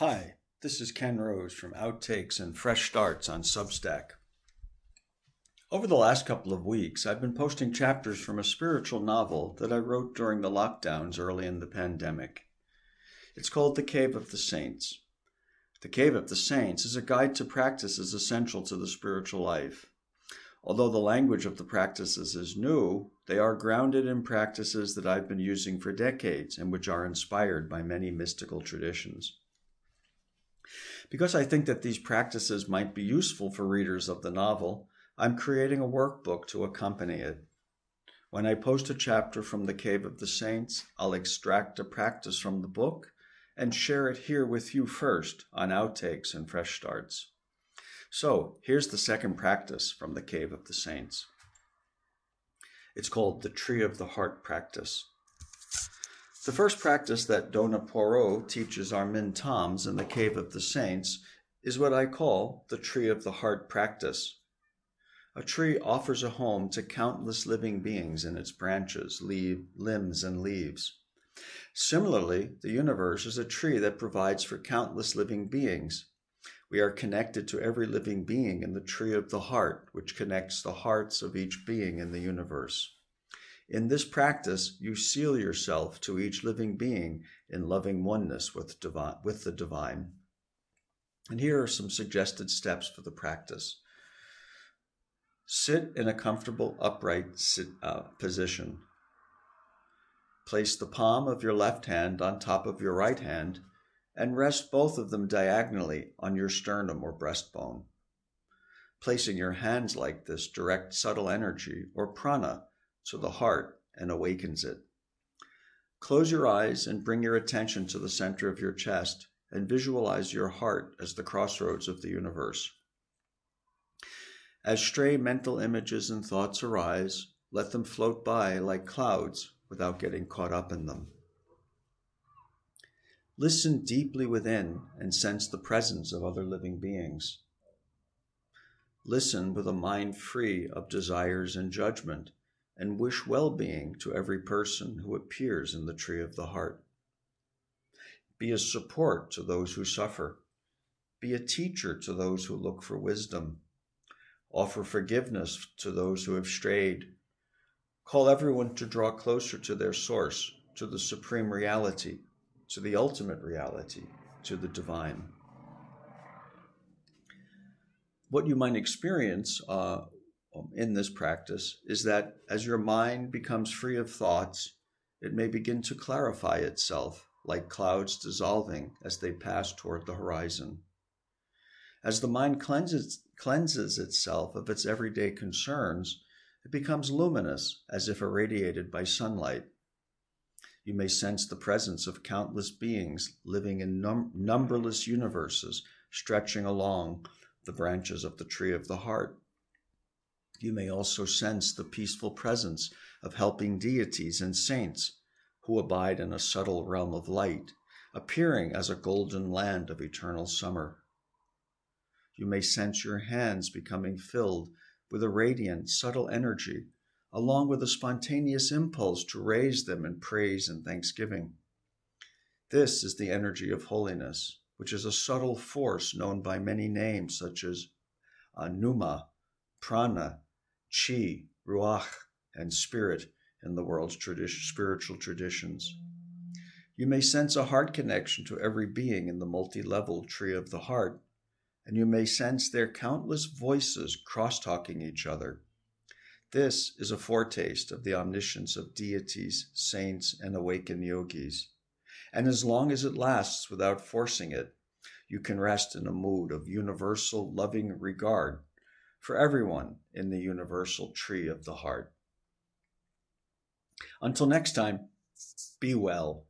Hi, this is Ken Rose from Outtakes and Fresh Starts on Substack. Over the last couple of weeks, I've been posting chapters from a spiritual novel that I wrote during the lockdowns early in the pandemic. It's called The Cave of the Saints. The Cave of the Saints is a guide to practices essential to the spiritual life. Although the language of the practices is new, they are grounded in practices that I've been using for decades and which are inspired by many mystical traditions. Because I think that these practices might be useful for readers of the novel, I'm creating a workbook to accompany it. When I post a chapter from the Cave of the Saints, I'll extract a practice from the book and share it here with you first on outtakes and fresh starts. So, here's the second practice from the Cave of the Saints. It's called the Tree of the Heart practice. The first practice that Dona Porot teaches our Min-Toms in the Cave of the Saints is what I call the Tree of the Heart practice. A tree offers a home to countless living beings in its branches, limbs, and leaves. Similarly, the universe is a tree that provides for countless living beings. We are connected to every living being in the tree of the heart, which connects the hearts of each being in the universe. In this practice, you seal yourself to each living being in loving oneness with, divine, with the divine. And here are some suggested steps for the practice. Sit in a comfortable upright sit, uh, position. Place the palm of your left hand on top of your right hand and rest both of them diagonally on your sternum or breastbone. Placing your hands like this direct subtle energy or prana to the heart and awakens it. Close your eyes and bring your attention to the center of your chest and visualize your heart as the crossroads of the universe. As stray mental images and thoughts arise, let them float by like clouds without getting caught up in them. Listen deeply within and sense the presence of other living beings. Listen with a mind free of desires and judgment and wish well being to every person who appears in the tree of the heart. Be a support to those who suffer. Be a teacher to those who look for wisdom. Offer forgiveness to those who have strayed. Call everyone to draw closer to their source, to the supreme reality, to the ultimate reality, to the divine. What you might experience uh, Um, in this practice is that as your mind becomes free of thoughts, it may begin to clarify itself like clouds dissolving as they pass toward the horizon. As the mind cleanses, cleanses itself of its everyday concerns, it becomes luminous as if irradiated by sunlight. You may sense the presence of countless beings living in num- numberless universes stretching along the branches of the tree of the heart. You may also sense the peaceful presence of helping deities and saints who abide in a subtle realm of light, appearing as a golden land of eternal summer. You may sense your hands becoming filled with a radiant, subtle energy, along with a spontaneous impulse to raise them in praise and thanksgiving. This is the energy of holiness, which is a subtle force known by many names such as Pneuma, Prana, chi, ruach, and spirit in the world's tradi- spiritual traditions. You may sense a heart connection to every being in the multi level tree of the heart, and you may sense their countless voices cross talking each other. This is a foretaste of the omniscience of deities, saints, and awakened yogis. And as long as it lasts without forcing it, you can rest in a mood of universal loving regard for everyone in the universal tree of the heart. Until next time, be well.